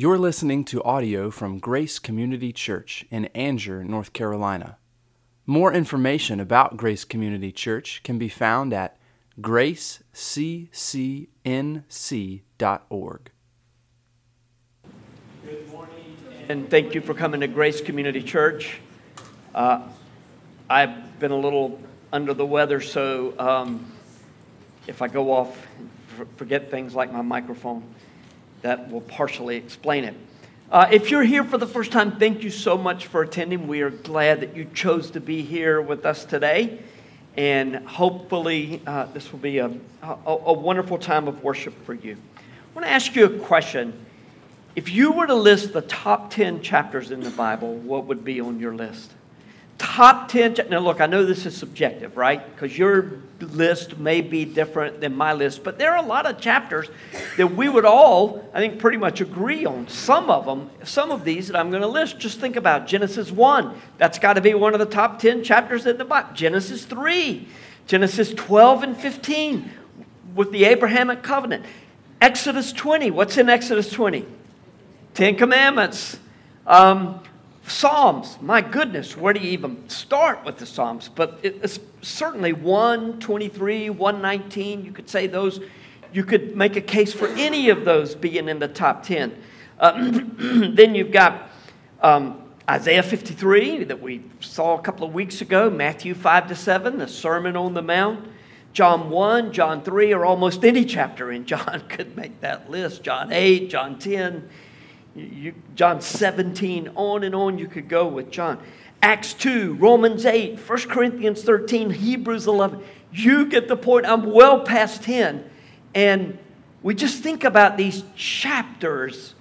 You're listening to audio from Grace Community Church in Angier, North Carolina. More information about Grace Community Church can be found at graceccnc.org. Good morning, and thank you for coming to Grace Community Church. Uh, I've been a little under the weather, so um, if I go off, forget things like my microphone that will partially explain it. Uh, if you're here for the first time, thank you so much for attending. We are glad that you chose to be here with us today. And hopefully, uh, this will be a, a, a wonderful time of worship for you. I want to ask you a question. If you were to list the top 10 chapters in the Bible, what would be on your list? Top 10 now look i know this is subjective right? Because your list may be different than my list but there are a lot of chapters that we would all i think pretty much agree on. Some of them some of these that i'm going to list just think about genesis 1 that's got to be one of the top 10 chapters in the bible genesis 3 genesis 12 and 15 with the abrahamic covenant. Exodus 20 what's in exodus 20 ten commandments. Um, Psalms, my goodness, where do you even start with the Psalms? But it's certainly 123, 119, you could say those, you could make a case for any of those being in the top 10. Uh, then you've got um, Isaiah 53 that we saw a couple of weeks ago, Matthew 5 to 7, the Sermon on the Mount. John 1, John 3, or almost any chapter in John could make that list. John 8, John 10, you, John 17, on and on you could go with John. Acts 2, Romans 8, 1 Corinthians 13, Hebrews 11. You get the point. I'm well past 10. And we just think about these chapters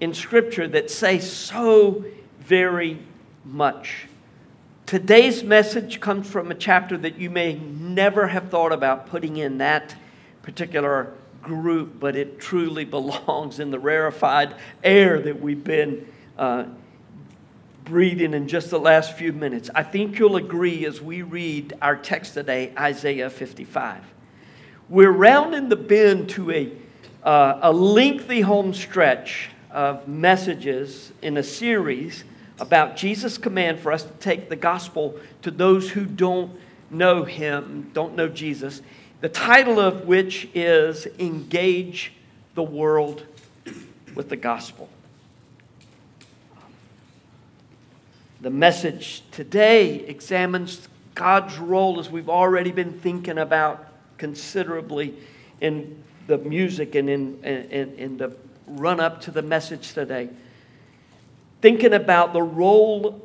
in Scripture that say so very much. Today's message comes from a chapter that you may never have thought about putting in that particular group, but it truly belongs in the rarefied air that we've been uh, breathing in just the last few minutes. I think you'll agree as we read our text today, Isaiah 55. We're rounding the bend to a, uh, a lengthy home stretch of messages in a series about Jesus' command for us to take the gospel to those who don't know him, don't know Jesus the title of which is Engage the World with the Gospel. The message today examines God's role, as we've already been thinking about considerably in the music and in, in, in the run up to the message today. Thinking about the role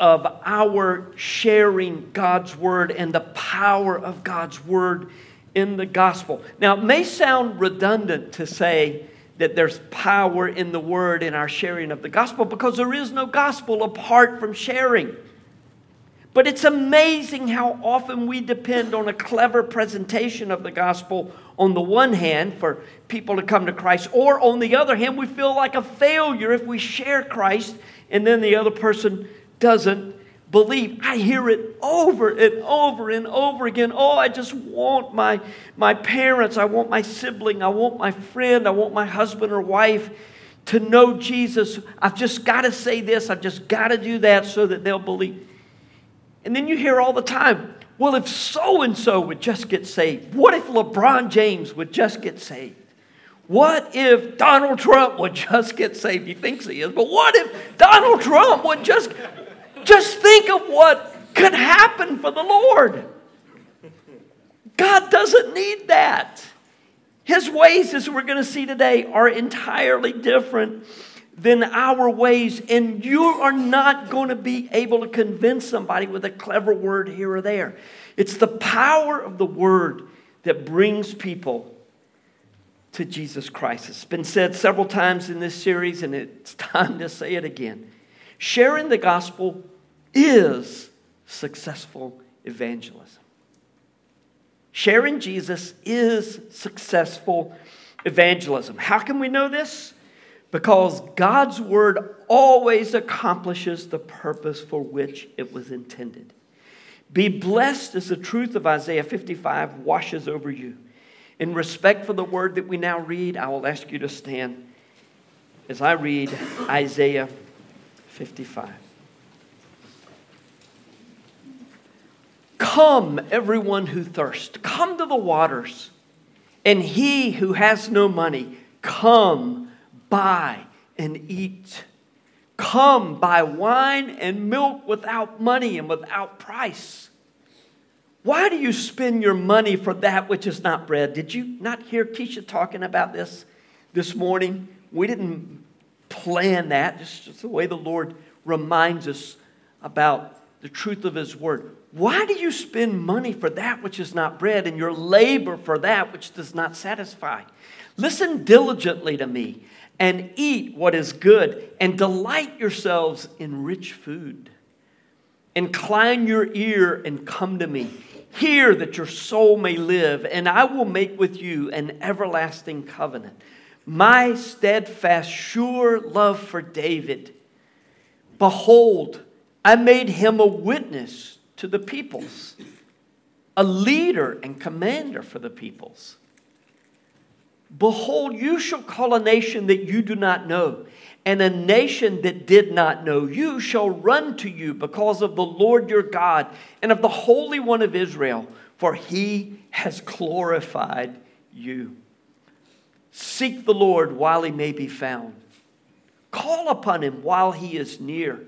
of our sharing God's word and the power of God's word in the gospel. Now, it may sound redundant to say that there's power in the word in our sharing of the gospel because there is no gospel apart from sharing. But it's amazing how often we depend on a clever presentation of the gospel on the one hand for people to come to Christ, or on the other hand, we feel like a failure if we share Christ and then the other person doesn't believe. I hear it over and over and over again. Oh, I just want my, my parents, I want my sibling, I want my friend, I want my husband or wife to know Jesus. I've just got to say this, I've just got to do that so that they'll believe. And then you hear all the time, well, if so and so would just get saved, what if LeBron James would just get saved? What if Donald Trump would just get saved? He thinks he is, but what if Donald Trump would just just think of what could happen for the Lord. God doesn't need that. His ways, as we're going to see today, are entirely different than our ways, and you are not going to be able to convince somebody with a clever word here or there. It's the power of the word that brings people to Jesus Christ. It's been said several times in this series, and it's time to say it again. Sharing the gospel is successful evangelism. Sharing Jesus is successful evangelism. How can we know this? Because God's word always accomplishes the purpose for which it was intended. Be blessed as the truth of Isaiah 55 washes over you. In respect for the word that we now read, I will ask you to stand as I read Isaiah 55. Come, everyone who thirsts, come to the waters. And he who has no money, come, buy and eat. Come, buy wine and milk without money and without price. Why do you spend your money for that which is not bread? Did you not hear Keisha talking about this this morning? We didn't plan that, just, just the way the Lord reminds us about the truth of His Word. Why do you spend money for that which is not bread and your labor for that which does not satisfy? Listen diligently to me and eat what is good and delight yourselves in rich food. Incline your ear and come to me. Hear that your soul may live, and I will make with you an everlasting covenant. My steadfast, sure love for David. Behold, I made him a witness to the peoples, a leader and commander for the peoples. Behold, you shall call a nation that you do not know, and a nation that did not know you shall run to you because of the Lord your God and of the Holy One of Israel, for he has glorified you. Seek the Lord while he may be found, call upon him while he is near.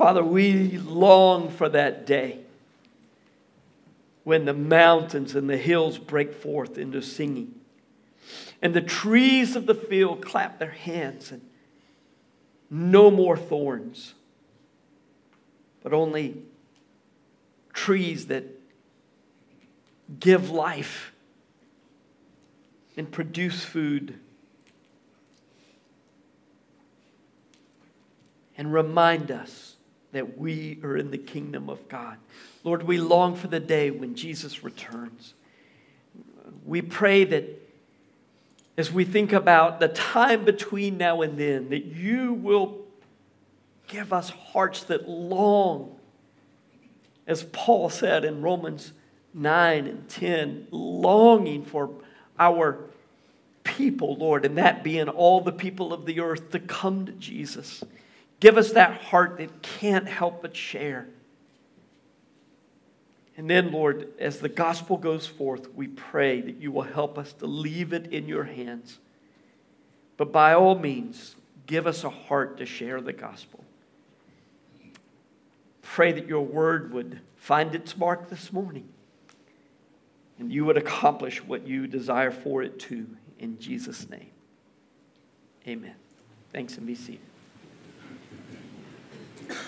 Father, we long for that day when the mountains and the hills break forth into singing, and the trees of the field clap their hands, and no more thorns, but only trees that give life and produce food. And remind us that we are in the kingdom of God. Lord, we long for the day when Jesus returns. We pray that as we think about the time between now and then, that you will give us hearts that long, as Paul said in Romans 9 and 10, longing for our people, Lord, and that being all the people of the earth to come to Jesus. Give us that heart that can't help but share. And then, Lord, as the gospel goes forth, we pray that you will help us to leave it in your hands. But by all means, give us a heart to share the gospel. Pray that your word would find its mark this morning and you would accomplish what you desire for it to. In Jesus' name, amen. Thanks and be seated.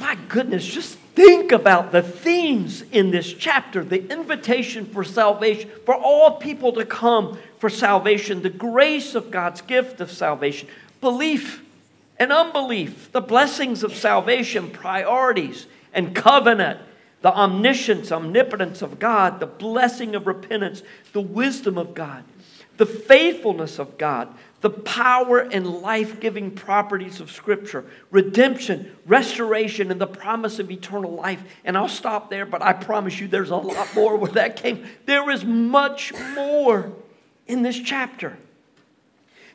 My goodness, just think about the themes in this chapter. The invitation for salvation, for all people to come for salvation, the grace of God's gift of salvation, belief and unbelief, the blessings of salvation, priorities and covenant, the omniscience, omnipotence of God, the blessing of repentance, the wisdom of God, the faithfulness of God, the power and life giving properties of Scripture redemption, restoration, and the promise of eternal life. And I'll stop there, but I promise you there's a lot more where that came. There is much more in this chapter.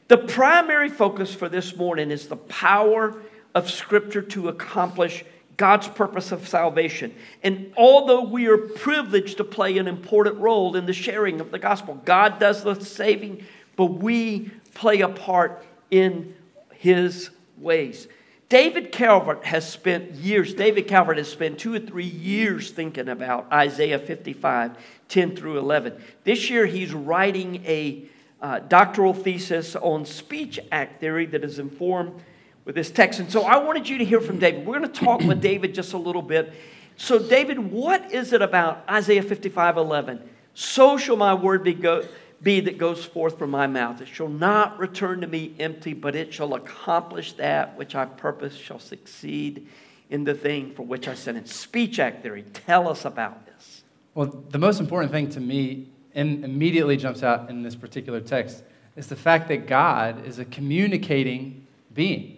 The primary focus for this morning is the power of Scripture to accomplish God's purpose of salvation. And although we are privileged to play an important role in the sharing of the gospel, God does the saving, but we play a part in his ways. David Calvert has spent years, David Calvert has spent two or three years thinking about Isaiah 55, 10 through 11. This year he's writing a uh, doctoral thesis on speech act theory that is informed with this text. And so I wanted you to hear from David. We're going to talk with David just a little bit. So, David, what is it about Isaiah 55, 11? So shall my word be go- be that goes forth from my mouth. It shall not return to me empty, but it shall accomplish that which I purpose, shall succeed in the thing for which I sent it. Speech act theory. Tell us about this. Well, the most important thing to me and immediately jumps out in this particular text is the fact that God is a communicating being.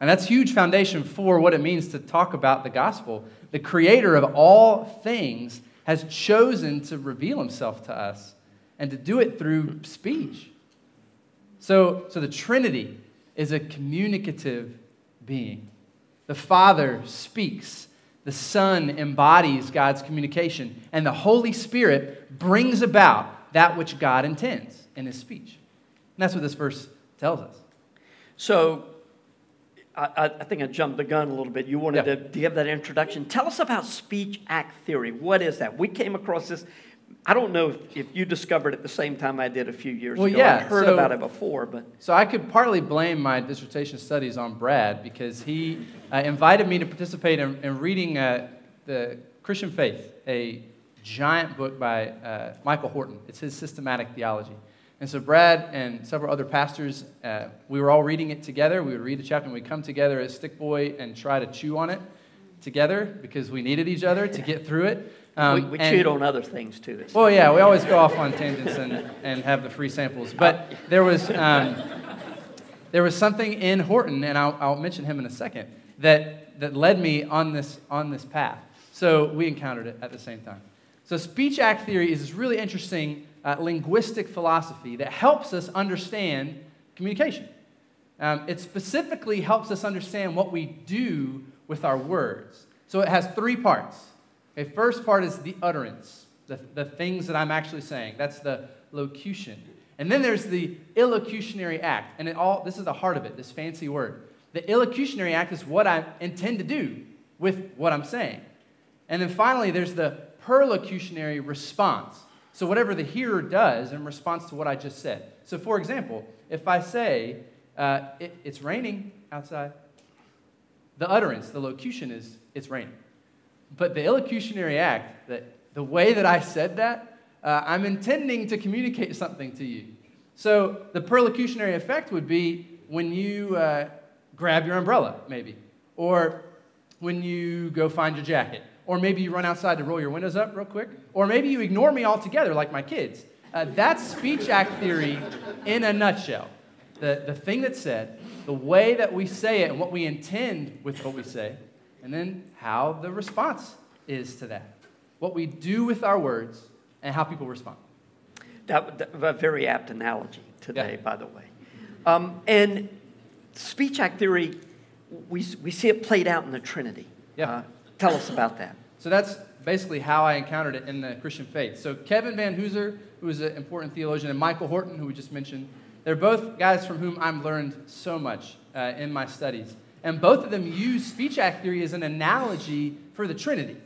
And that's huge foundation for what it means to talk about the gospel. The creator of all things has chosen to reveal himself to us and to do it through speech. So, so the Trinity is a communicative being. The Father speaks, the Son embodies God's communication, and the Holy Spirit brings about that which God intends in his speech. And that's what this verse tells us. So, I, I think I jumped the gun a little bit. You wanted yeah. to give that introduction. Tell us about speech act theory. What is that? We came across this I don't know if, you discovered it the same time I did a few years well, ago. Yeah, i heard so, about it before, but so I could partly blame my dissertation studies on Brad because he uh, invited me to participate in, in reading uh, the Christian Faith, a giant book by uh, Michael Horton. It's his systematic theology. And so Brad and several other pastors, uh, we were all reading it together. We would read the chapter and we'd come together as stick boy and try to chew on it together because we needed each other to get through it. Um, we, we and, chewed on other things too. Well, yeah, we always go off on tangents and, and have the free samples. But there was, um, there was something in Horton, and I'll, I'll mention him in a second, that, that led me on this, on this path. So we encountered it at the same time. So, speech act theory is this really interesting uh, linguistic philosophy that helps us understand communication. Um, it specifically helps us understand what we do with our words. So, it has three parts. Okay, first part is the utterance, the, the things that I'm actually saying. That's the locution. And then there's the illocutionary act. And it all this is the heart of it, this fancy word. The illocutionary act is what I intend to do with what I'm saying. And then finally, there's the perlocutionary response. So, whatever the hearer does in response to what I just said. So, for example, if I say, uh, it, it's raining outside, the utterance, the locution is, it's raining. But the illocutionary act, that the way that I said that, uh, I'm intending to communicate something to you. So the perlocutionary effect would be when you uh, grab your umbrella, maybe, or when you go find your jacket, or maybe you run outside to roll your windows up real quick, or maybe you ignore me altogether, like my kids. Uh, that's speech act theory in a nutshell. The, the thing that's said, the way that we say it, and what we intend with what we say, and then how the response is to that. What we do with our words and how people respond. That, that a very apt analogy today, yeah. by the way. Um, and speech act theory, we, we see it played out in the Trinity. Yeah. Uh, tell us about that. So that's basically how I encountered it in the Christian faith. So Kevin Vanhoozer, who is an important theologian, and Michael Horton, who we just mentioned, they're both guys from whom I've learned so much uh, in my studies. And both of them use speech act theory as an analogy for the Trinity.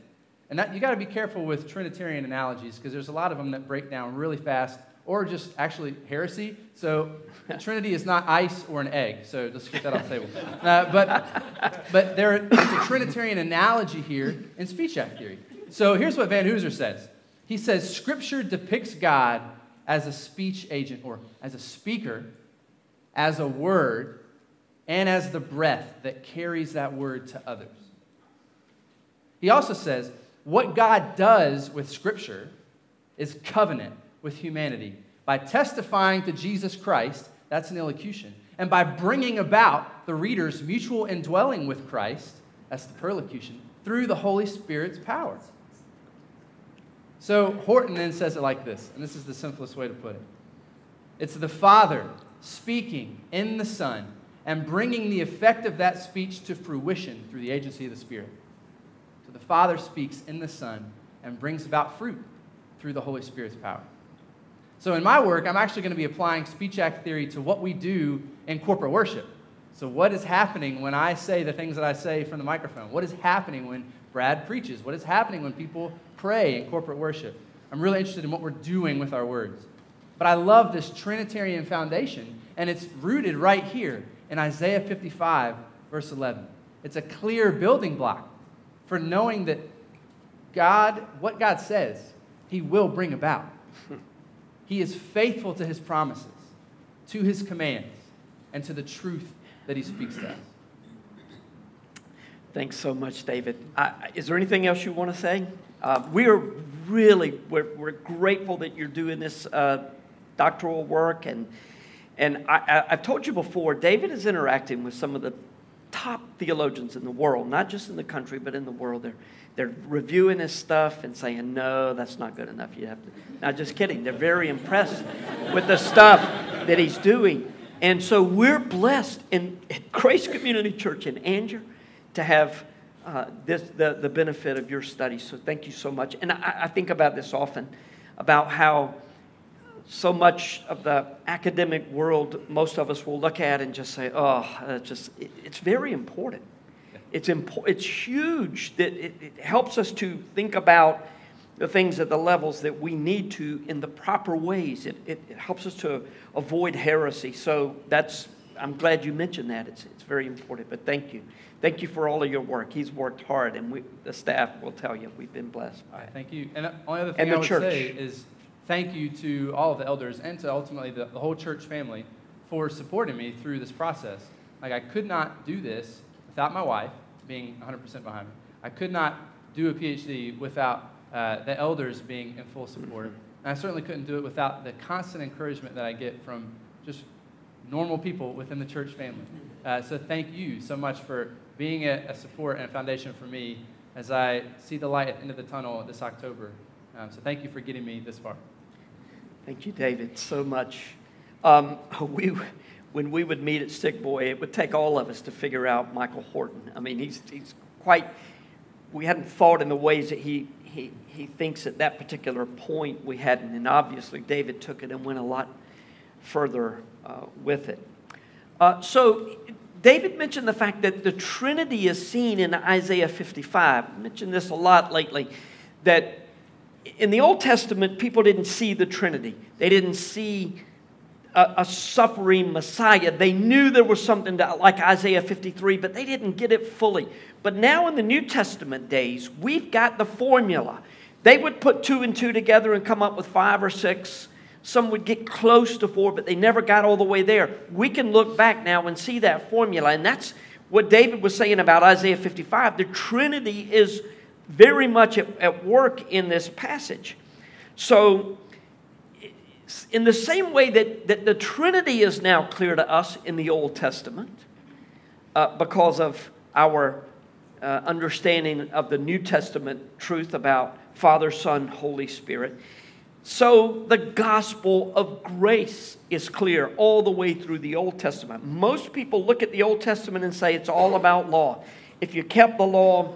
And that, you got to be careful with Trinitarian analogies because there's a lot of them that break down really fast or just actually heresy. So the Trinity is not ice or an egg. So let's get that off the table. Uh, but but there, there's a Trinitarian analogy here in speech act theory. So here's what Vanhoozer says. He says Scripture depicts God as a speech agent or as a speaker, as a word, and as the breath that carries that word to others. He also says, what God does with Scripture is covenant with humanity by testifying to Jesus Christ That's an illocution. And by bringing about the reader's mutual indwelling with Christ, that's the perlocution, through the Holy Spirit's power. So Horton then says it like this, and this is the simplest way to put it it's the Father speaking in the Son and bringing the effect of that speech to fruition through the agency of the Spirit. So the Father speaks in the Son and brings about fruit through the Holy Spirit's power. So in my work, I'm actually going to be applying speech act theory to what we do in corporate worship. So, what is happening when I say the things that I say from the microphone? What is happening when Brad preaches? What is happening when people pray in corporate worship? I'm really interested in what we're doing with our words. But I love this Trinitarian foundation, and it's rooted right here in Isaiah 55, verse 11. It's a clear building block for knowing that God, what God says, He will bring about. He is faithful to His promises, to His commands, and to the truth that He speaks to us. Thanks so much, David. Uh, is there anything else you want to say? Uh, we are really we're, we're grateful that you're doing this uh, doctoral work, and and I, have told you before, David is interacting with some of the top theologians in the world, not just in the country, but in the world. They're they're reviewing his stuff and saying, "No, that's not good enough. You have to." Not just kidding. They're very impressed with the stuff that he's doing, and so we're blessed in Grace Community Church in Angier to have uh, this, the, the benefit of your study. So thank you so much. And I, I think about this often about how so much of the academic world, most of us will look at and just say, oh, just, it, it's very important. It's, impo- it's huge that it, it helps us to think about the things at the levels that we need to in the proper ways. It, it, it helps us to avoid heresy. So that's, I'm glad you mentioned that. It's, it's very important. But thank you. Thank you for all of your work. He's worked hard, and we, the staff will tell you we've been blessed by it. Thank you. And the only other thing I would church. say is thank you to all of the elders and to ultimately the, the whole church family for supporting me through this process. Like, I could not do this without my wife being 100% behind me. I could not do a PhD without uh, the elders being in full support. And I certainly couldn't do it without the constant encouragement that I get from just normal people within the church family. Uh, so thank you so much for being a, a, support and a foundation for me as I see the light at the end of the tunnel this October. Um, so thank you for getting me this far. Thank you, David, so much. Um, we, when we would meet at Sick Boy, it would take all of us to figure out Michael Horton. I mean, he's, he's quite, we hadn't thought in the ways that he, he, he thinks at that particular point we hadn't. And obviously, David took it and went a lot further uh, with it. Uh, so, David mentioned the fact that the Trinity is seen in Isaiah 55. I mentioned this a lot lately, that in the Old Testament, people didn't see the Trinity. They didn't see a, a suffering Messiah. They knew there was something to, like Isaiah 53, but they didn't get it fully. But now in the New Testament days, we've got the formula. They would put two and two together and come up with five or six some would get close to four, but they never got all the way there. We can look back now and see that formula. And that's what David was saying about Isaiah 55. The Trinity is very much at, at work in this passage. So, in the same way that, that the Trinity is now clear to us in the Old Testament, uh, because of our uh, understanding of the New Testament truth about Father, Son, Holy Spirit, so the gospel of grace is clear all the way through the Old Testament. Most people look at the Old Testament and say it's all about law. If you kept the law,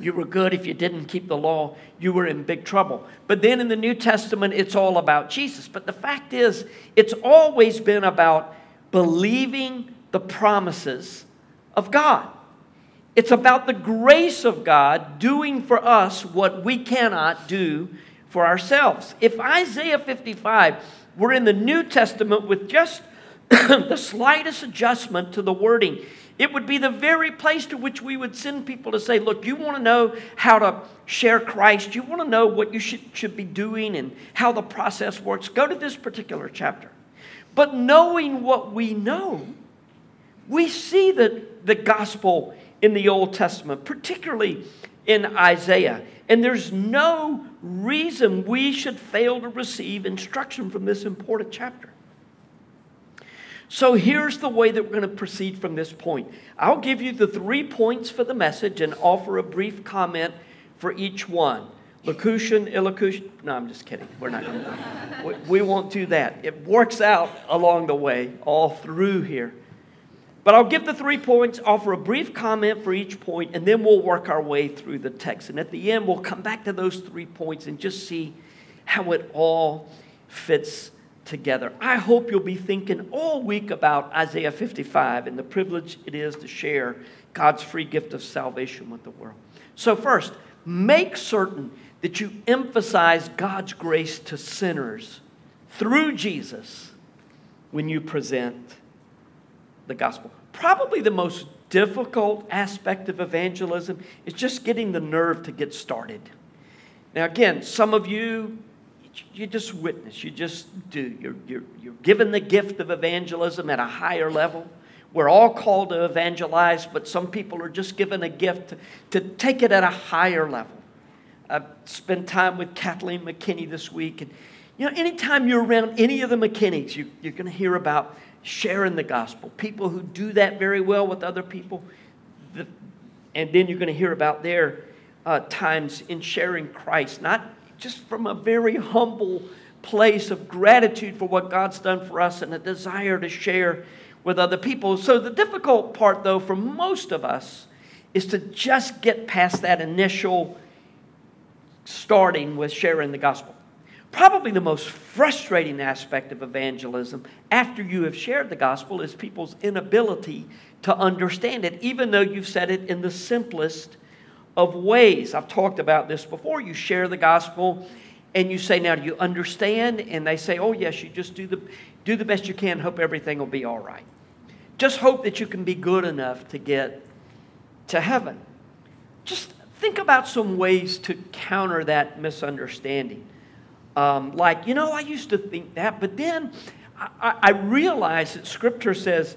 you were good. If you didn't keep the law, you were in big trouble. But then in the New Testament, it's all about Jesus. But the fact is, it's always been about believing the promises of God. It's about the grace of God doing for us what we cannot do for ourselves. If Isaiah 55 were in the New Testament with just the slightest adjustment to the wording, it would be the very place to which we would send people to say, Look, you want to know how to share Christ, you want to know what you should, should be doing and how the process works, go to this particular chapter. But knowing what we know, we see that the gospel in the Old Testament, particularly in Isaiah. And there's no reason we should fail to receive instruction from this important chapter. So here's the way that we're going to proceed from this point. I'll give you the three points for the message and offer a brief comment for each one. Locution, illocution. No, I'm just kidding. We're not going to. We, we won't do that. It works out along the way, all through here. But I'll give the three points, offer a brief comment for each point, and then we'll work our way through the text. And at the end, we'll come back to those three points and just see how it all fits together. I hope you'll be thinking all week about Isaiah 55 and the privilege it is to share God's free gift of salvation with the world. So, first, make certain that you emphasize God's grace to sinners through Jesus when you present the gospel. Probably the most difficult aspect of evangelism is just getting the nerve to get started. Now, again, some of you, you just witness, you just do. You're, you're, you're given the gift of evangelism at a higher level. We're all called to evangelize, but some people are just given a gift to, to take it at a higher level. I've spent time with Kathleen McKinney this week, and you know, anytime you're around any of the McKinneys, you, you're going to hear about sharing the gospel. People who do that very well with other people. The, and then you're going to hear about their uh, times in sharing Christ, not just from a very humble place of gratitude for what God's done for us and a desire to share with other people. So, the difficult part, though, for most of us is to just get past that initial starting with sharing the gospel. Probably the most frustrating aspect of evangelism after you have shared the gospel is people's inability to understand it, even though you've said it in the simplest of ways. I've talked about this before. You share the gospel and you say, Now, do you understand? And they say, Oh, yes, you just do the, do the best you can, hope everything will be all right. Just hope that you can be good enough to get to heaven. Just think about some ways to counter that misunderstanding. Um, like, you know, I used to think that, but then I, I realized that Scripture says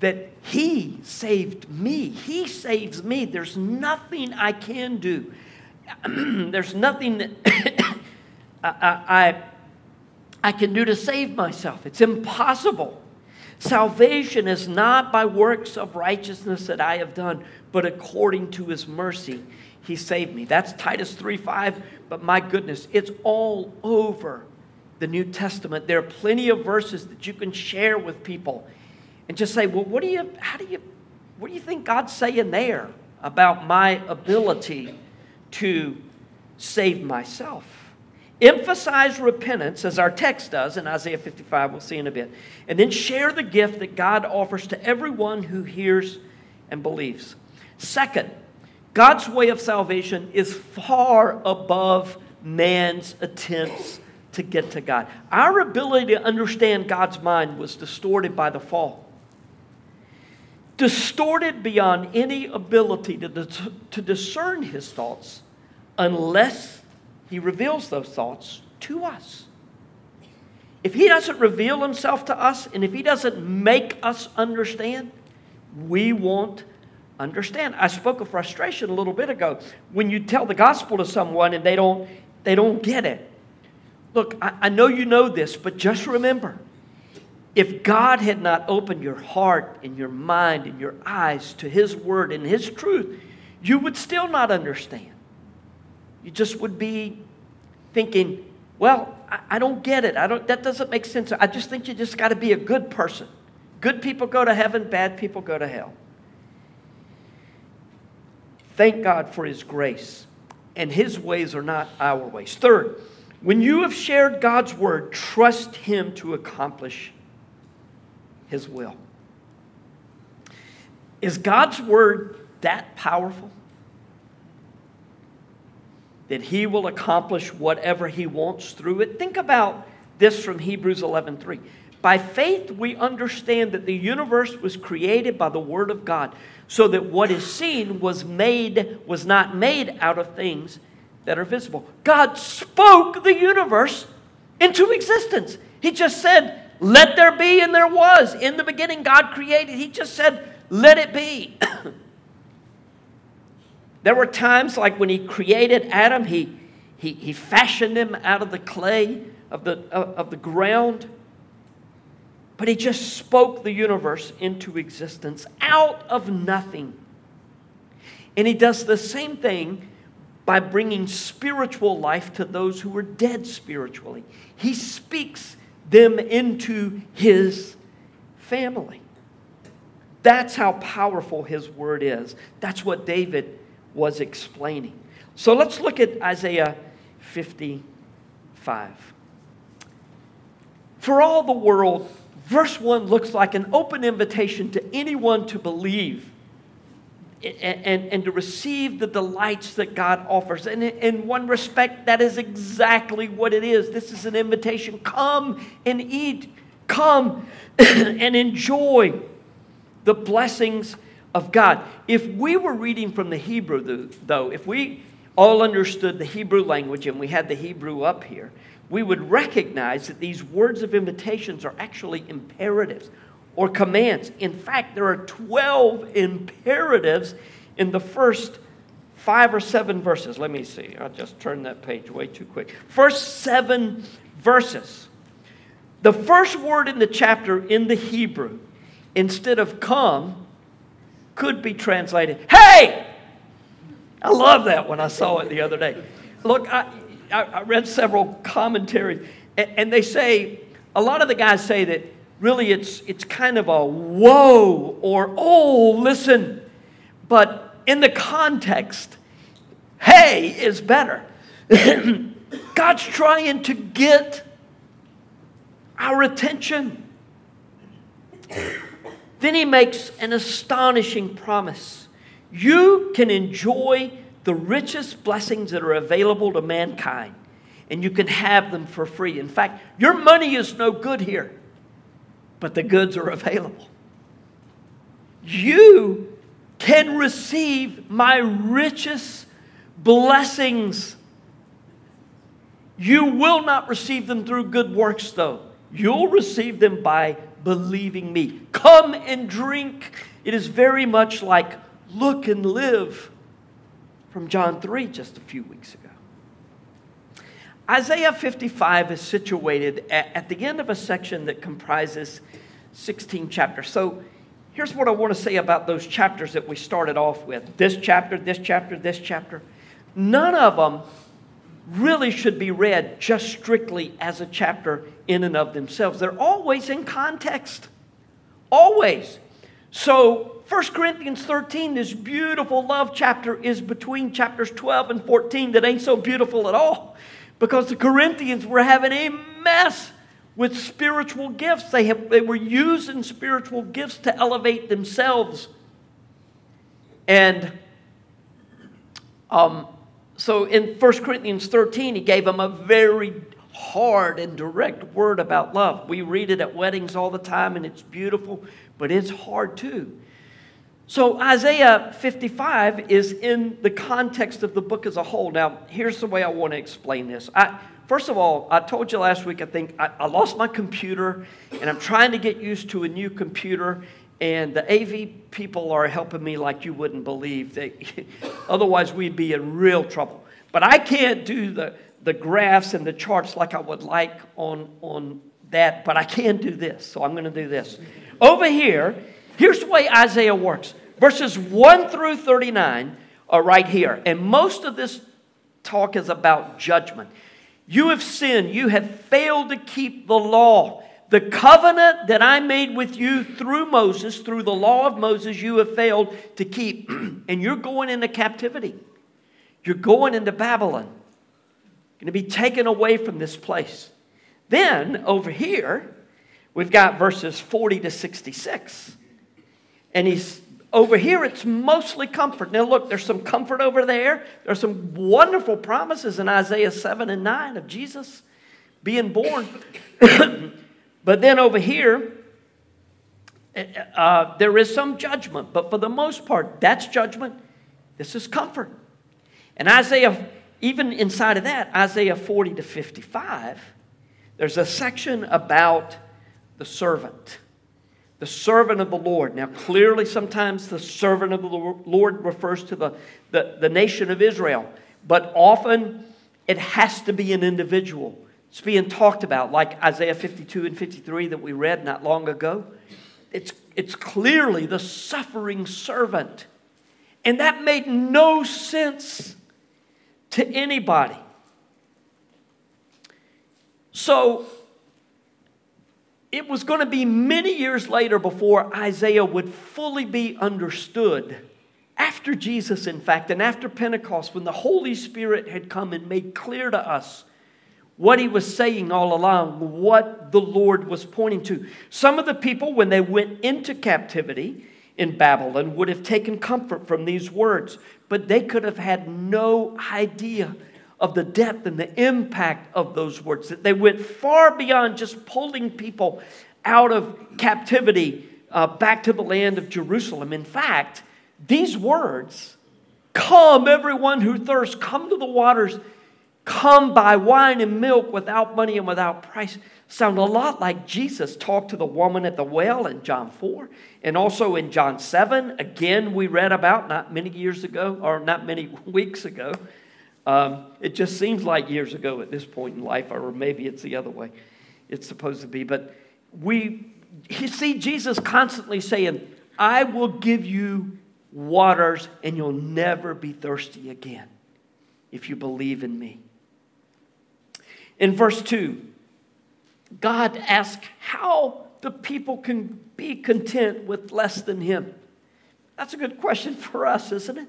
that He saved me. He saves me. There's nothing I can do. There's nothing that I, I, I can do to save myself. It's impossible. Salvation is not by works of righteousness that I have done, but according to his mercy he saved me. That's Titus 3 5. But my goodness, it's all over the New Testament. There are plenty of verses that you can share with people and just say, well, what do you, how do you, what do you think God's saying there about my ability to save myself? Emphasize repentance, as our text does in Isaiah 55, we'll see in a bit. And then share the gift that God offers to everyone who hears and believes. Second, God's way of salvation is far above man's attempts to get to God. Our ability to understand God's mind was distorted by the fall. Distorted beyond any ability to, to discern his thoughts unless he reveals those thoughts to us. If he doesn't reveal himself to us and if he doesn't make us understand, we won't understand. I spoke of frustration a little bit ago. When you tell the gospel to someone and they don't, they don't get it. Look, I, I know you know this, but just remember if God had not opened your heart and your mind and your eyes to His word and His truth, you would still not understand. You just would be thinking, well, I, I don't get it. I don't, that doesn't make sense. I just think you just got to be a good person. Good people go to heaven, bad people go to hell. Thank God for His grace, and His ways are not our ways. Third, when you have shared God's word, trust Him to accomplish His will. Is God's word that powerful? That He will accomplish whatever He wants through it? Think about this from Hebrews 11:3. By faith, we understand that the universe was created by the Word of God, so that what is seen was made, was not made out of things that are visible. God spoke the universe into existence. He just said, Let there be, and there was. In the beginning, God created. He just said, Let it be. there were times like when He created Adam, He, he, he fashioned him out of the clay of the, of, of the ground but he just spoke the universe into existence out of nothing. And he does the same thing by bringing spiritual life to those who were dead spiritually. He speaks them into his family. That's how powerful his word is. That's what David was explaining. So let's look at Isaiah 55. For all the world, verse 1 looks like an open invitation to anyone to believe and, and, to receive the delights that God offers. And in one respect, that is exactly what it is. This is an invitation come and eat, come and enjoy the blessings of God. If we were reading from the Hebrew, though, if we all understood the Hebrew language and we had the Hebrew up here, we would recognize that these words of invitations are actually imperatives or commands. In fact, there are 12 imperatives in the first five or seven verses. Let me see. I'll just turned that page way too quick. First seven verses. The first word in the chapter in the Hebrew, instead of come, could be translated, hey! I love that when I saw it the other day. Look, I, I read several commentaries, and they say, a lot of the guys say that really it's, it's kind of a whoa or oh, listen. But in the context, hey is better. God's trying to get our attention. Then he makes an astonishing promise. You can enjoy the richest blessings that are available to mankind, and you can have them for free. In fact, your money is no good here but the goods are available. You can receive my richest blessings. You will not receive them through good works, though. You'll receive them by believing me. Come and drink. It is very much like look and live from John 3 just a few weeks ago. Isaiah 55 is situated at, the end of a section that comprises 16 chapters. So here's what I want to say about those chapters that we started off with this chapter, this chapter, this chapter. None of them really should be read just strictly as a chapter in and of themselves. They're always in context. Always. So 1 Corinthians 13, this beautiful love chapter, is between chapters 12 and 14 that ain't so beautiful at all because the Corinthians were having a mess with spiritual gifts. They, have, they were using spiritual gifts to elevate themselves. And um, so in 1 Corinthians 13, he gave them a very hard and direct word about love. We read it at weddings all the time, and it's beautiful, but it's hard too. So, Isaiah 55 is in the context of the book as a whole. Now, here's the way I want to explain this. I, first of all, I told you last week, I think I, I, lost my computer and I'm trying to get used to a new computer. And the AV people are helping me like you wouldn't believe. They, otherwise, we'd be in real trouble. But I can't do the, the graphs and the charts like I would like on, on that, but I can do this. So, I'm going to do this. Over here, Here's the way Isaiah works verses 1 through 39 are right here. And most of this talk is about judgment. You have sinned, you have failed to keep the law. The covenant that I made with you through Moses, through the law of Moses, you have failed to keep. and you're going into captivity. You're going into Babylon. You're going to be taken away from this place. Then over here, we've got verses 40 to 66. And he's over here, it's mostly comfort. Now, look, there's some comfort over there. There's some wonderful promises in Isaiah 7 and 9 of Jesus being born. but then over here, eh, uh, there is some judgment. But for the most part, that's judgment. This is comfort. And Isaiah, even inside of that, Isaiah 40 to 55, there's a section about the servant the servant of the Lord. Now, clearly, sometimes the servant of the Lord refers to the, the, the, nation of Israel, but often it has to be an individual It's being talked about, like Isaiah 52 and 53 that we read not long ago. It's, it's clearly the suffering servant. And that made no sense to anybody. So it was going to be many years later before Isaiah would fully be understood. After Jesus, in fact, and after Pentecost, when the Holy Spirit had come and made clear to us what he was saying all along, what the Lord was pointing to. Some of the people, when they went into captivity in Babylon, would have taken comfort from these words, but they could have had no idea of the depth and the impact of those words. That they went far beyond just pulling people out of captivity uh, back to the land of Jerusalem. In fact, these words, Come, everyone who thirsts, come to the waters come buy wine and milk without money and without price sound a lot like Jesus talked to the woman at the well in John 4 and also in John 7. Again, we read about not many years ago or not many weeks ago. Um, it just seems like years ago at this point in life, or maybe it's the other way it's supposed to be. But we you see Jesus constantly saying, I will give you waters and you'll never be thirsty again if you believe in me. In verse 2, God asks how the people can be content with less than Him. That's a good question for us, isn't it?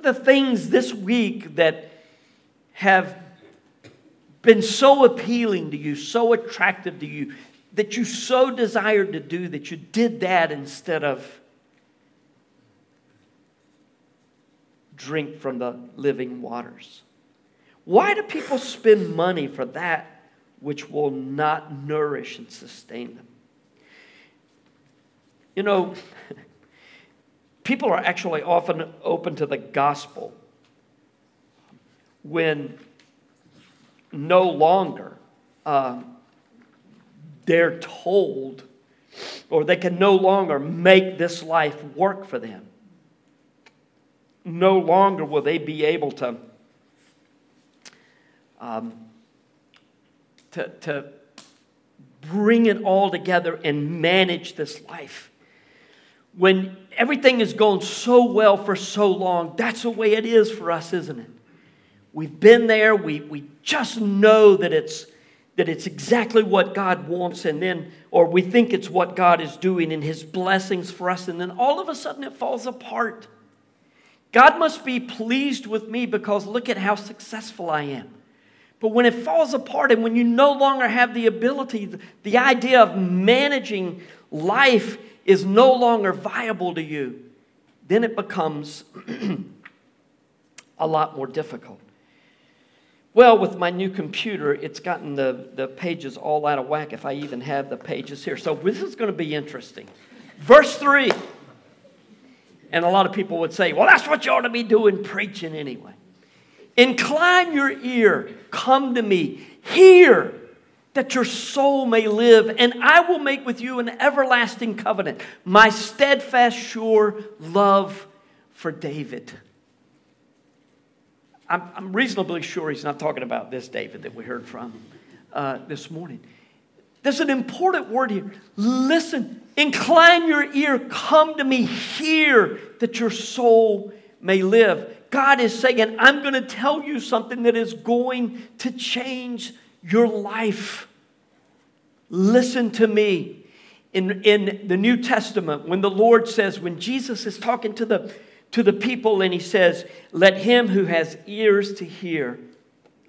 Are the things this week that have been so appealing to you, so attractive to you, that you so desired to do that you did that instead of drink from the living waters? Why do people spend money for that which will not nourish and sustain them? You know, people are actually often open to the gospel when no longer um, they're told or they can no longer make this life work for them. No longer will they be able to um, to, to bring it all together and manage this life. When everything is going so well for so long, that's the way it is for us, isn't it? We've been there, we, we just know that it's, that it's exactly what God wants, and then, or we think it's what God is doing and His blessings for us, and then all of a sudden it falls apart. God must be pleased with me because look at how successful I am. But when it falls apart and when you no longer have the ability, the idea of managing life is no longer viable to you, then it becomes a lot more difficult. Well, with my new computer, it's gotten the, the pages all out of whack if I even have the pages here. So this is going to be interesting. Verse 3. And a lot of people would say, well, that's what you ought to be doing, preaching anyway. Incline your ear, come to me, hear that your soul may live, and I will make with you an everlasting covenant, my steadfast, sure love for David. I'm, I'm reasonably sure he's not talking about this David that we heard from uh, this morning. There's an important word here. Listen, incline your ear, come to me, hear that your soul may live. God is saying, I'm going to tell you something that is going to change your life. Listen to me. In, in the New Testament, when the Lord says, when Jesus is talking to the, to the people and he says, Let him who has ears to hear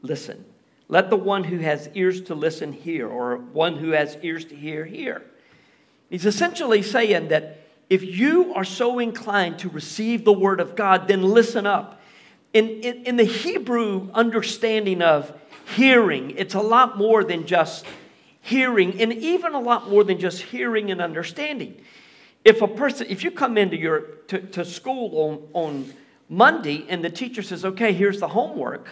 listen. Let the one who has ears to listen hear, or one who has ears to hear hear. He's essentially saying that if you are so inclined to receive the word of God, then listen up. In, in, in, the Hebrew understanding of hearing, it's a lot more than just hearing, and even a lot more than just hearing and understanding. If a person, if you come into your to, to school on, on Monday and the teacher says, okay, here's the homework,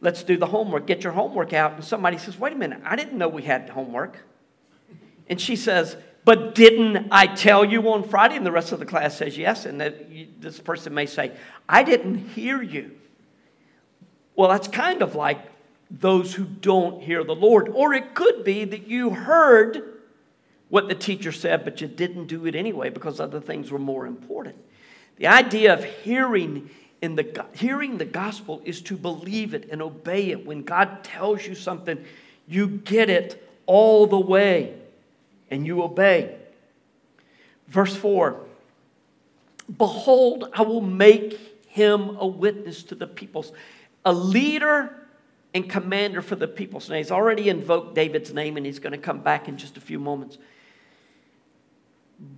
let's do the homework, get your homework out, and somebody says, wait a minute, I didn't know we had homework. And she says, but didn't I tell you on Friday? And the rest of the class says yes. And that you, this person may say, I didn't hear you. Well, that's kind of like those who don't hear the Lord. Or it could be that you heard what the teacher said, but you didn't do it anyway because other things were more important. The idea of hearing in the hearing the gospel is to believe it and obey it. When God tells you something, you get it all the way and you obey. Verse 4 Behold, I will make him a witness to the peoples, a leader and commander for the peoples. Now, he's already invoked David's name and he's going to come back in just a few moments.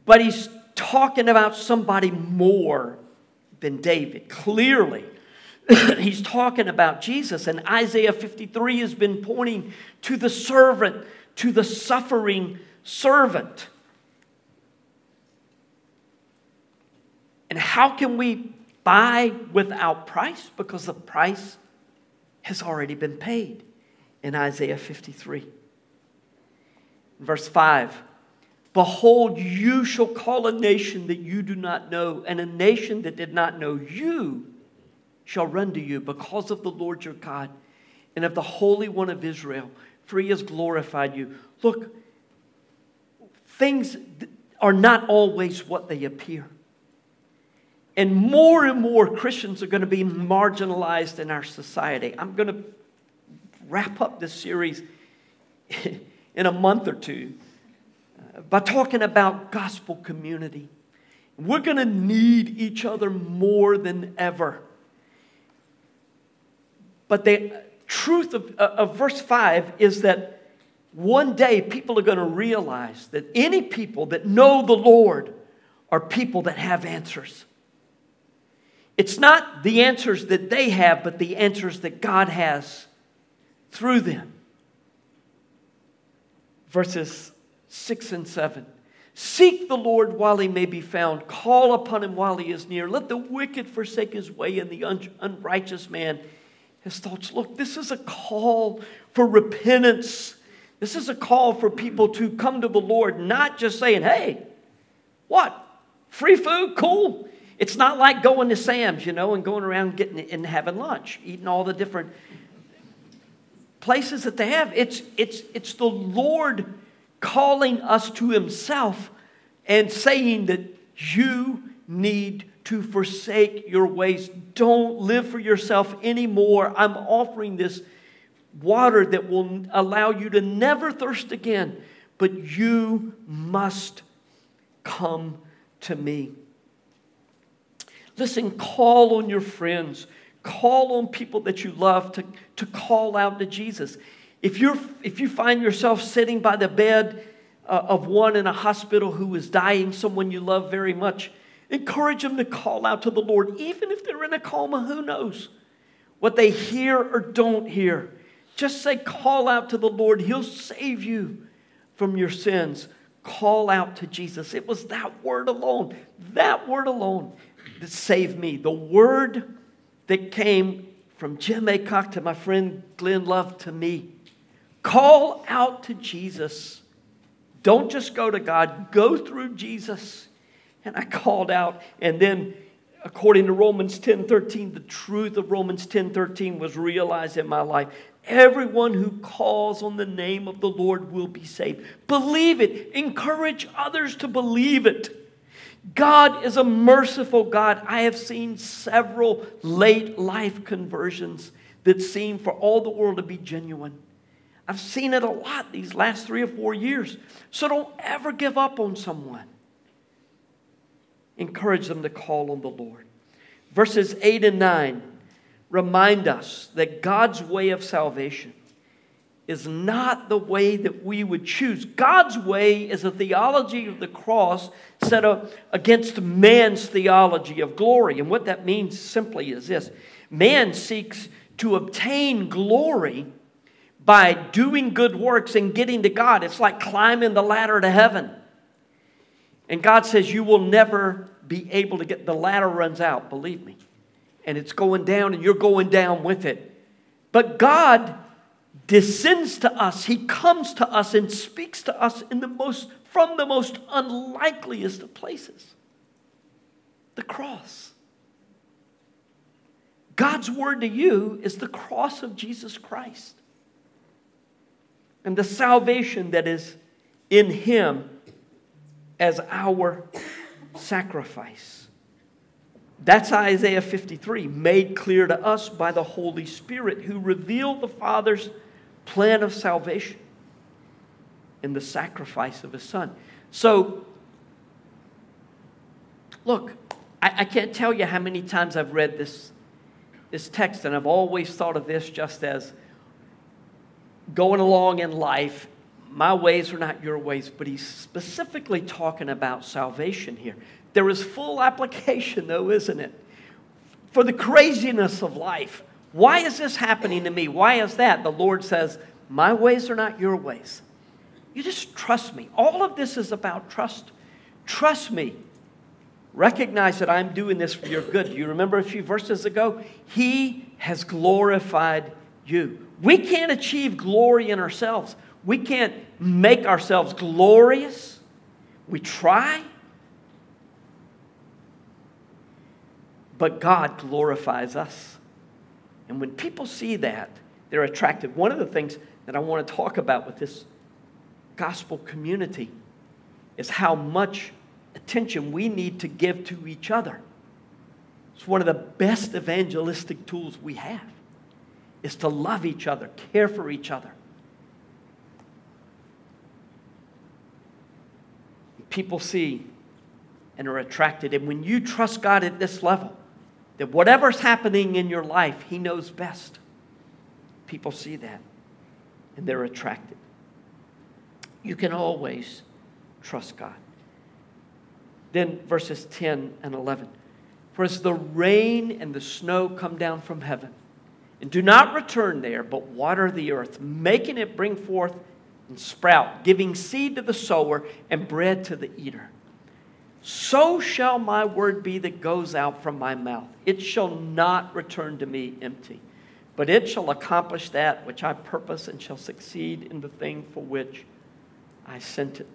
But he's talking about somebody more than David. Clearly, he's talking about Jesus. And Isaiah 53 has been pointing to the servant, to the suffering servant. And how can we buy without price? Because the price has already been paid in Isaiah 53. Verse 5 Behold, you shall call a nation that you do not know, and a nation that did not know you shall run to you because of the Lord your God and of the Holy One of Israel, for he has glorified you. Look, things are not always what they appear. And more and more Christians are going to be marginalized in our society. I'm going to wrap up this series in a month or two by talking about gospel community. We're going to need each other more than ever. But the truth of, uh, of verse 5 is that one day people are going to realize that any people that know the Lord are people that have answers. It's not the answers that they have, but the answers that God has through them. Verses 6 and 7. Seek the Lord while he may be found. Call upon him while he is near. Let the wicked forsake his way and the un- unrighteous man his thoughts. Look, this is a call for repentance. This is a call for people to come to the Lord, not just saying, hey, what? Free food? Cool. It's not like going to Sam's, you know, and going around getting and having lunch, eating all the different places that they have. It's, it's, it's the Lord calling us to himself and saying that you need to forsake your ways. Don't live for yourself anymore. I'm offering this water that will allow you to never thirst again, but you must come to me. Listen, call on your friends. Call on people that you love to, to call out to Jesus. If, you're, if you find yourself sitting by the bed uh, of one in a hospital who is dying, someone you love very much, encourage them to call out to the Lord, even if they're in a coma, who knows what they hear or don't hear. Just say, call out to the Lord, He'll save you from your sins. Call out to Jesus. It was that word alone, that word alone that saved me. The word that came from Jim Acock to my friend Glenn Love to me Call out to Jesus. Don't just go to God, go through Jesus. And I called out, and then according to Romans 10 13, the truth of Romans 10 13 was realized in my life. Everyone who calls on the name of the Lord will be saved. Believe it. Encourage others to believe it. God is a merciful God. I have seen several late life conversions that seem for all the world to be genuine. I've seen it a lot these last three or four years. So don't ever give up on someone. Encourage them to call on the Lord. Verses 8 and 9 remind us that God's way of salvation is not the way that we would choose. God's way is a theology of the cross set up against man's theology of glory. And what that means simply is this man seeks to obtain glory by doing good works and getting to God. It's like climbing the ladder to heaven. And God says, You will never be able to get the ladder runs out, believe me. And it's going down, and you're going down with it. But God descends to us, He comes to us and speaks to us in the most, from the most unlikeliest of places the cross. God's word to you is the cross of Jesus Christ. and the salvation that is in him as our sacrifice. That's Isaiah 53, made clear to us by the Holy Spirit, who revealed the Father's plan of salvation in the sacrifice of his Son. So, look, I, I, can't tell you how many times I've read this, this text, and I've always thought of this just as going along in life my ways are not your ways, but he's specifically talking about salvation here. There is full application, though, isn't it? For the craziness of life. Why is this happening to me? Why is that? The Lord says, My ways are not your ways. You just trust me. All of this is about trust. Trust me. Recognize that I'm doing this for your good. Do you remember a few verses ago? He has glorified you. We can't achieve glory in ourselves. We can't make ourselves glorious. We try. But God glorifies us. And when people see that, they're attracted. One of the things that I want to talk about with this gospel community is how much attention we need to give to each other. It's one of the best evangelistic tools we have is to love each other, care for each other. people see and are attracted. And when you trust God at this level, that whatever's happening in your life, He knows best, people see that and they're attracted. You can always trust God. Then verses 10 and 11. For as the rain and the snow come down from heaven, and do not return there, but water the earth, making it bring forth and sprout, giving seed to the sower and bread to the eater. So shall my word be that goes out from my mouth. It shall not return to me empty, but it shall accomplish that which I purpose and shall succeed in the thing for which I sent it.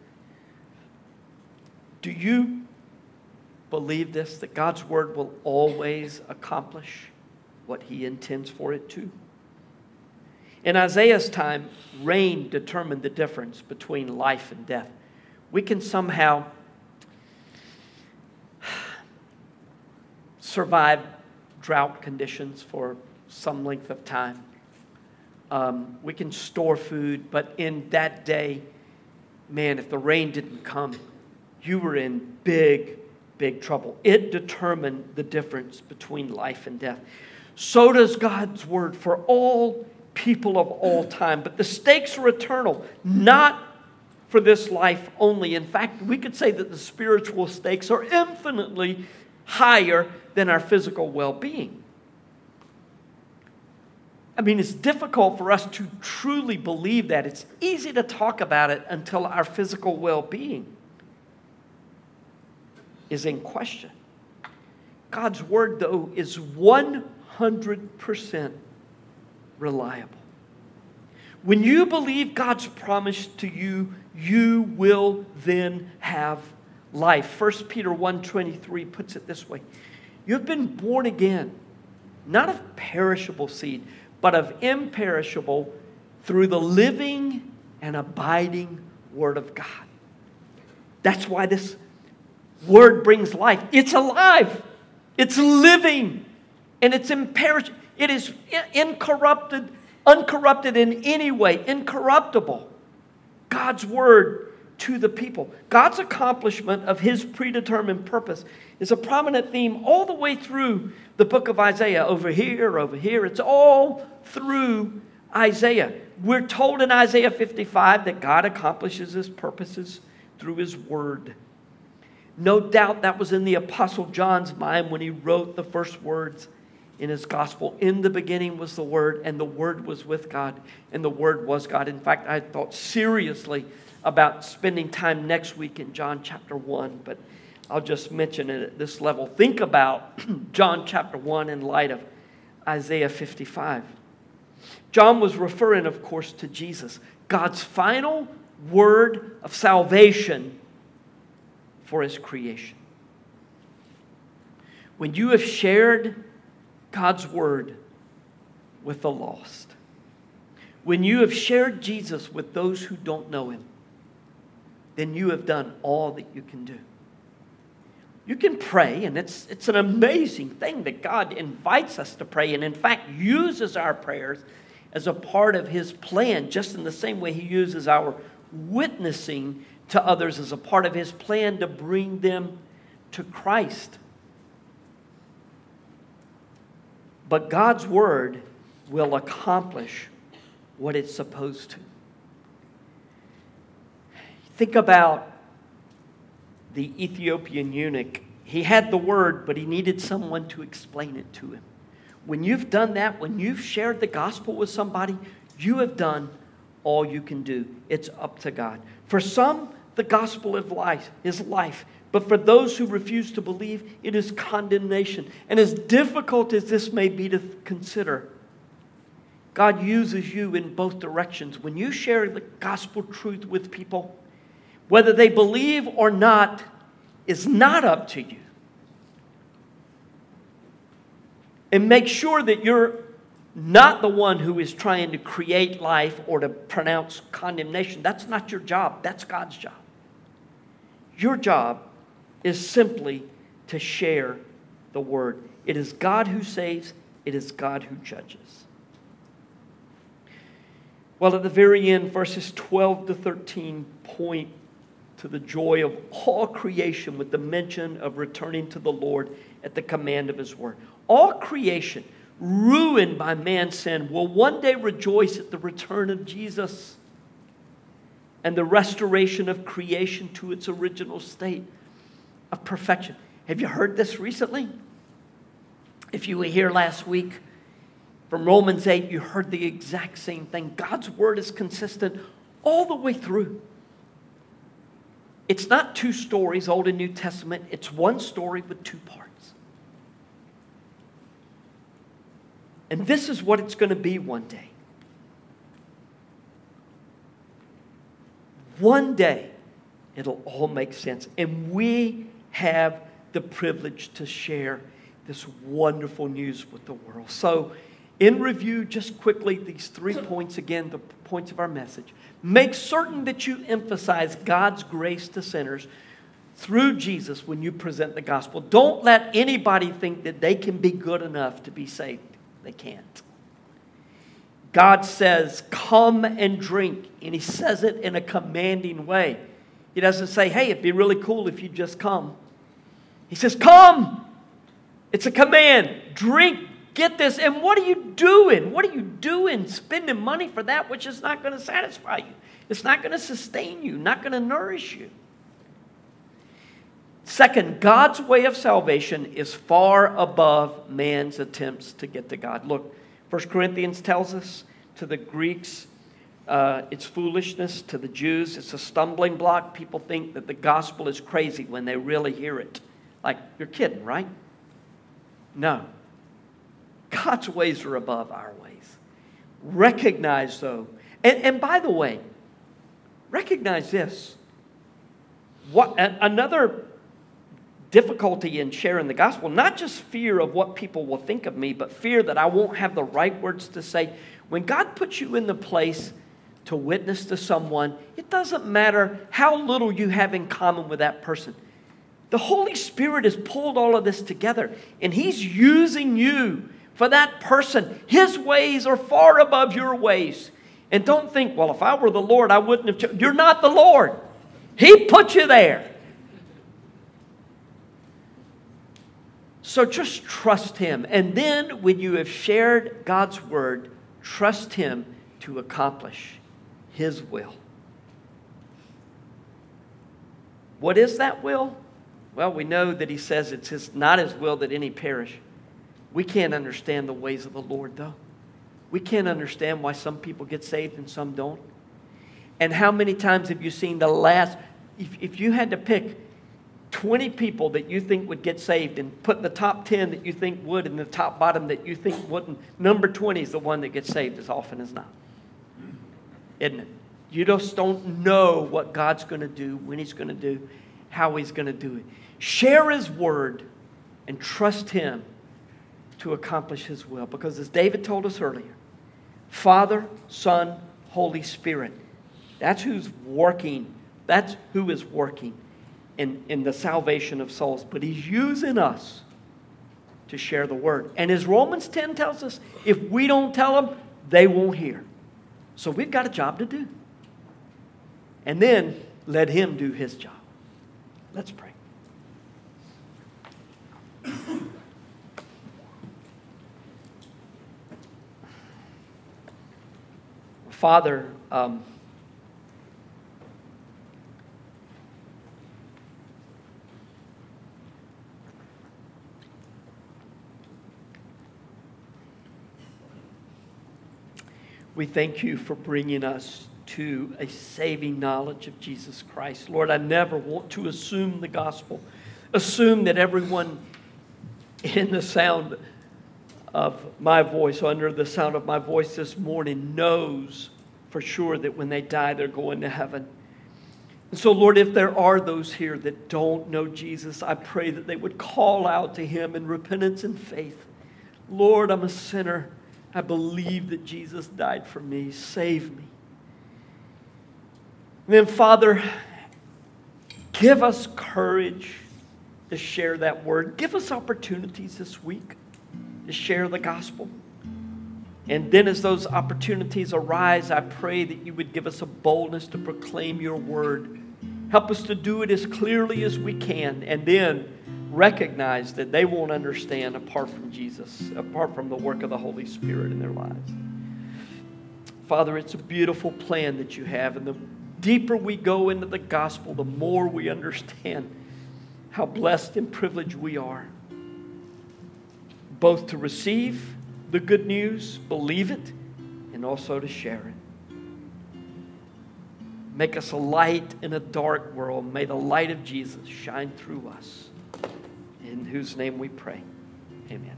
Do you believe this that God's word will always accomplish what he intends for it to? In Isaiah's time, rain determined the difference between life and death. We can somehow survive drought conditions for some length of time. Um, we can store food, but in that day, man, if the rain didn't come, you were in big, big trouble. It determined the difference between life and death. So does God's word for all people of all time. But the stakes are eternal, not for this life only. In fact, we could say that the spiritual stakes are infinitely higher than our physical well being. I mean, it's difficult for us to truly believe that. It's easy to talk about it until our physical well being is in question. God's word, though, is 100% reliable. When you believe God's promise to you, you will then have life. 1 Peter 1:23 puts it this way. You've been born again, not of perishable seed, but of imperishable through the living and abiding word of God. That's why this word brings life. It's alive. It's living and it's imperishable. It is incorrupted, uncorrupted in any way, incorruptible. God's word to the people. God's accomplishment of his predetermined purpose is a prominent theme all the way through the book of Isaiah. Over here, over here. It's all through Isaiah. We're told in Isaiah 55 that God accomplishes his purposes through his word. No doubt that was in the Apostle John's mind when he wrote the first words in his gospel. In the beginning was the Word, and the Word was with God, and the Word was God. In fact, I thought seriously about spending time next week in John chapter 1, but I'll just mention it at this level. Think about John chapter 1 in light of Isaiah 55. John was referring, of course, to Jesus, God's final word of salvation for his creation. When you have shared God's word with the lost. when you have shared Jesus with those who don't know him, then you have done all that you can do. You can pray, and it's, it's an amazing thing that God invites us to pray, and in fact, uses our prayers as a part of His plan, just in the same way He uses our witnessing to others as a part of His plan to bring them to Christ. But God's Word will accomplish what it's supposed to. Think about the Ethiopian eunuch. He had the word, but he needed someone to explain it to him. When you've done that, when you've shared the gospel with somebody, you have done all you can do. It's up to God. For some, the gospel of life is life. But for those who refuse to believe, it is condemnation. And as difficult as this may be to consider, God uses you in both directions. When you share the gospel truth with people, whether they believe or not is not up to you. And make sure that you're not the one who is trying to create life or to pronounce condemnation. That's not your job, that's God's job. Your job is simply to share the word. It is God who saves, it is God who judges. Well, at the very end, verses 12 to 13 point to the joy of all creation with the mention of returning to the Lord at the command of His word. All creation, ruined by man's sin, will one day rejoice at the return of Jesus and the restoration of creation to its original state of perfection. Have you heard this recently? If you were here last week from Romans 8, you heard the exact same thing. God's word is consistent all the way through. It's not two stories, Old and New Testament, it's one story with two parts. And this is what it's going to be one day. One day, it'll all make sense. And we have the privilege to share this wonderful news with the world. So, in review, just quickly, these three points again, the points of our message. Make certain that you emphasize God's grace to sinners through Jesus when you present the gospel. Don't let anybody think that they can be good enough to be saved. They can't. God says, Come and drink, and He says it in a commanding way. He doesn't say, Hey, it'd be really cool if you just come. He says, Come. It's a command. Drink Get this. And what are you doing? What are you doing spending money for that which is not going to satisfy you? It's not going to sustain you, not going to nourish you. Second, God's way of salvation is far above man's attempts to get to God. Look, 1 Corinthians tells us to the Greeks, uh, it's foolishness. To the Jews, it's a stumbling block. People think that the gospel is crazy when they really hear it. Like, you're kidding, right? No. God's ways are above our ways. Recognize, though, and, and by the way, recognize this. What, another difficulty in sharing the gospel, not just fear of what people will think of me, but fear that I won't have the right words to say. When God puts you in the place to witness to someone, it doesn't matter how little you have in common with that person. The Holy Spirit has pulled all of this together, and He's using you for that person. His ways are far above your ways. And don't think, well, if I were the Lord, I wouldn't have. Cho-. You're not the Lord. He put you there. So just trust Him. And then when you have shared God's word, trust Him to accomplish His will. What is that will? Well, we know that He says it's his, not His will that any perish, we can't understand the ways of the Lord, though. We can't understand why some people get saved and some don't. And how many times have you seen the last, if, if you had to pick 20 people that you think would get saved and put the top 10 that you think would and the top bottom that you think wouldn't, number 20 is the one that gets saved as often as not. Isn't it? You just don't know what God's going to do, when He's going to do, how He's going to do it. Share His word and trust Him to accomplish his will. Because as David told us earlier, Father, Son, Holy Spirit. That's who's working. That's who is working in, in the salvation of souls. But He's using us to share the word. And as Romans 10 tells us, if we don't tell them, they won't hear. So we've got a job to do. And then let Him do His job. Let's pray. Father, um, we thank you for bringing us to a saving knowledge of Jesus Christ. Lord, I never want to assume the gospel, assume that everyone in the sound of my voice, under the sound of my voice this morning, knows for sure that when they die, they're going to heaven. And so, Lord, if there are those here that don't know Jesus, I pray that they would call out to Him in repentance and faith. Lord, I'm a sinner. I believe that Jesus died for me. Save me. And then, Father, give us courage to share that word. Give us opportunities this week to share the gospel. And then, as those opportunities arise, I pray that you would give us a boldness to proclaim your word. Help us to do it as clearly as we can, and then recognize that they won't understand apart from Jesus, apart from the work of the Holy Spirit in their lives. Father, it's a beautiful plan that you have, and the deeper we go into the gospel, the more we understand how blessed and privileged we are, both to receive the good news, believe it, and also to share it. Make us a light in a dark world. May the light of Jesus shine through us. In whose name we pray. Amen.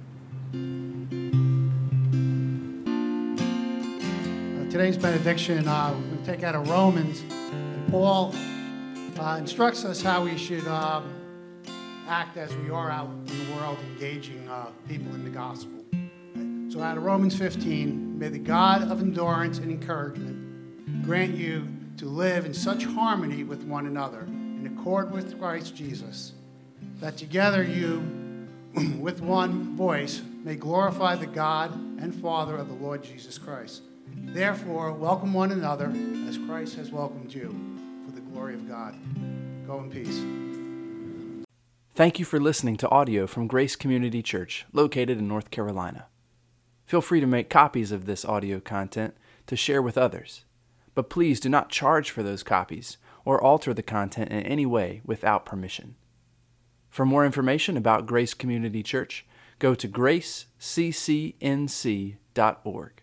Uh, today's benediction, uh, we take out of Romans. And Paul uh, instructs us how we should um, act as we are out in the world engaging uh, people in the gospel. So, out of Romans 15, may the God of endurance and encouragement grant you to live in such harmony with one another, in accord with Christ Jesus, that together you, with one voice, may glorify the God and Father of the Lord Jesus Christ. Therefore, welcome one another as Christ has welcomed you for the glory of God. Go in peace. Thank you for listening to audio from Grace Community Church, located in North Carolina. Feel free to make copies of this audio content to share with others, but please do not charge for those copies or alter the content in any way without permission. For more information about Grace Community Church, go to graceccnc.org.